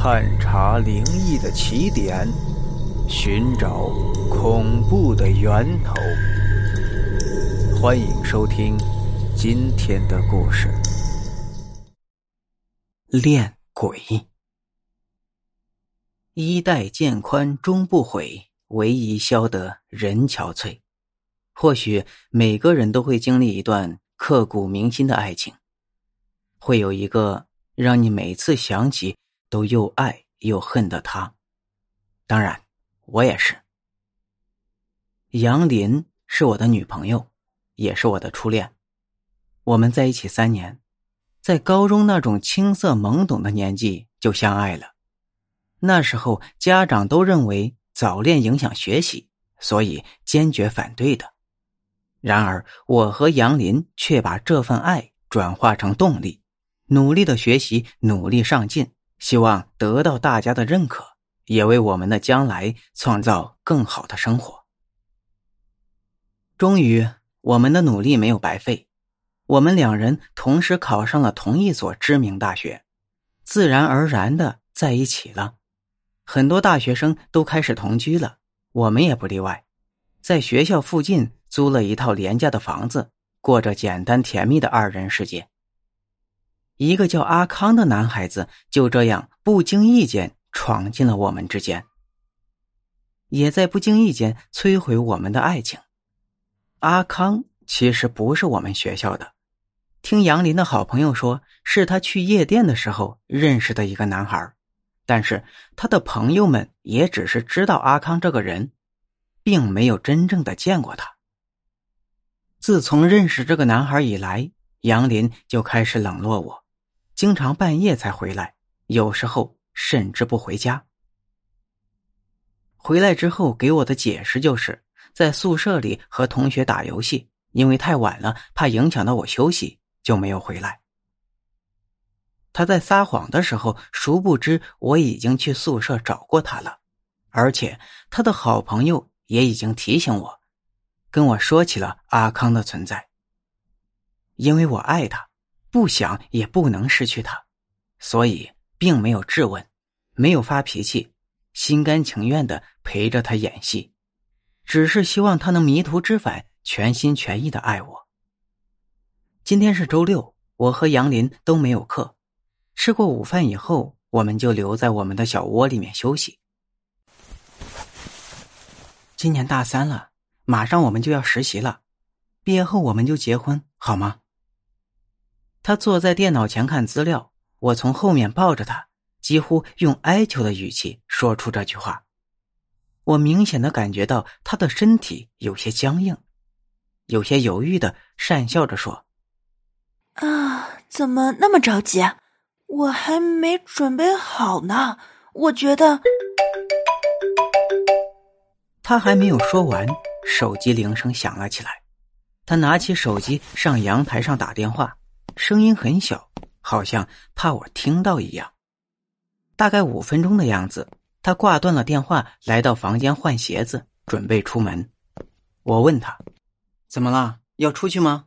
探查灵异的起点，寻找恐怖的源头。欢迎收听今天的故事《恋鬼》。衣带渐宽终不悔，唯一消得人憔悴。或许每个人都会经历一段刻骨铭心的爱情，会有一个让你每次想起。都又爱又恨的他，当然，我也是。杨林是我的女朋友，也是我的初恋。我们在一起三年，在高中那种青涩懵懂的年纪就相爱了。那时候家长都认为早恋影响学习，所以坚决反对的。然而，我和杨林却把这份爱转化成动力，努力的学习，努力上进。希望得到大家的认可，也为我们的将来创造更好的生活。终于，我们的努力没有白费，我们两人同时考上了同一所知名大学，自然而然的在一起了。很多大学生都开始同居了，我们也不例外，在学校附近租了一套廉价的房子，过着简单甜蜜的二人世界。一个叫阿康的男孩子就这样不经意间闯进了我们之间，也在不经意间摧毁我们的爱情。阿康其实不是我们学校的，听杨林的好朋友说，是他去夜店的时候认识的一个男孩，但是他的朋友们也只是知道阿康这个人，并没有真正的见过他。自从认识这个男孩以来，杨林就开始冷落我。经常半夜才回来，有时候甚至不回家。回来之后给我的解释就是在宿舍里和同学打游戏，因为太晚了，怕影响到我休息，就没有回来。他在撒谎的时候，殊不知我已经去宿舍找过他了，而且他的好朋友也已经提醒我，跟我说起了阿康的存在，因为我爱他。不想也不能失去他，所以并没有质问，没有发脾气，心甘情愿的陪着他演戏，只是希望他能迷途知返，全心全意的爱我。今天是周六，我和杨林都没有课，吃过午饭以后，我们就留在我们的小窝里面休息。今年大三了，马上我们就要实习了，毕业后我们就结婚，好吗？他坐在电脑前看资料，我从后面抱着他，几乎用哀求的语气说出这句话。我明显的感觉到他的身体有些僵硬，有些犹豫的讪笑着说：“啊，怎么那么着急？我还没准备好呢。我觉得……”他还没有说完，手机铃声响了起来。他拿起手机上阳台上打电话。声音很小，好像怕我听到一样。大概五分钟的样子，他挂断了电话，来到房间换鞋子，准备出门。我问他：“怎么了？要出去吗？”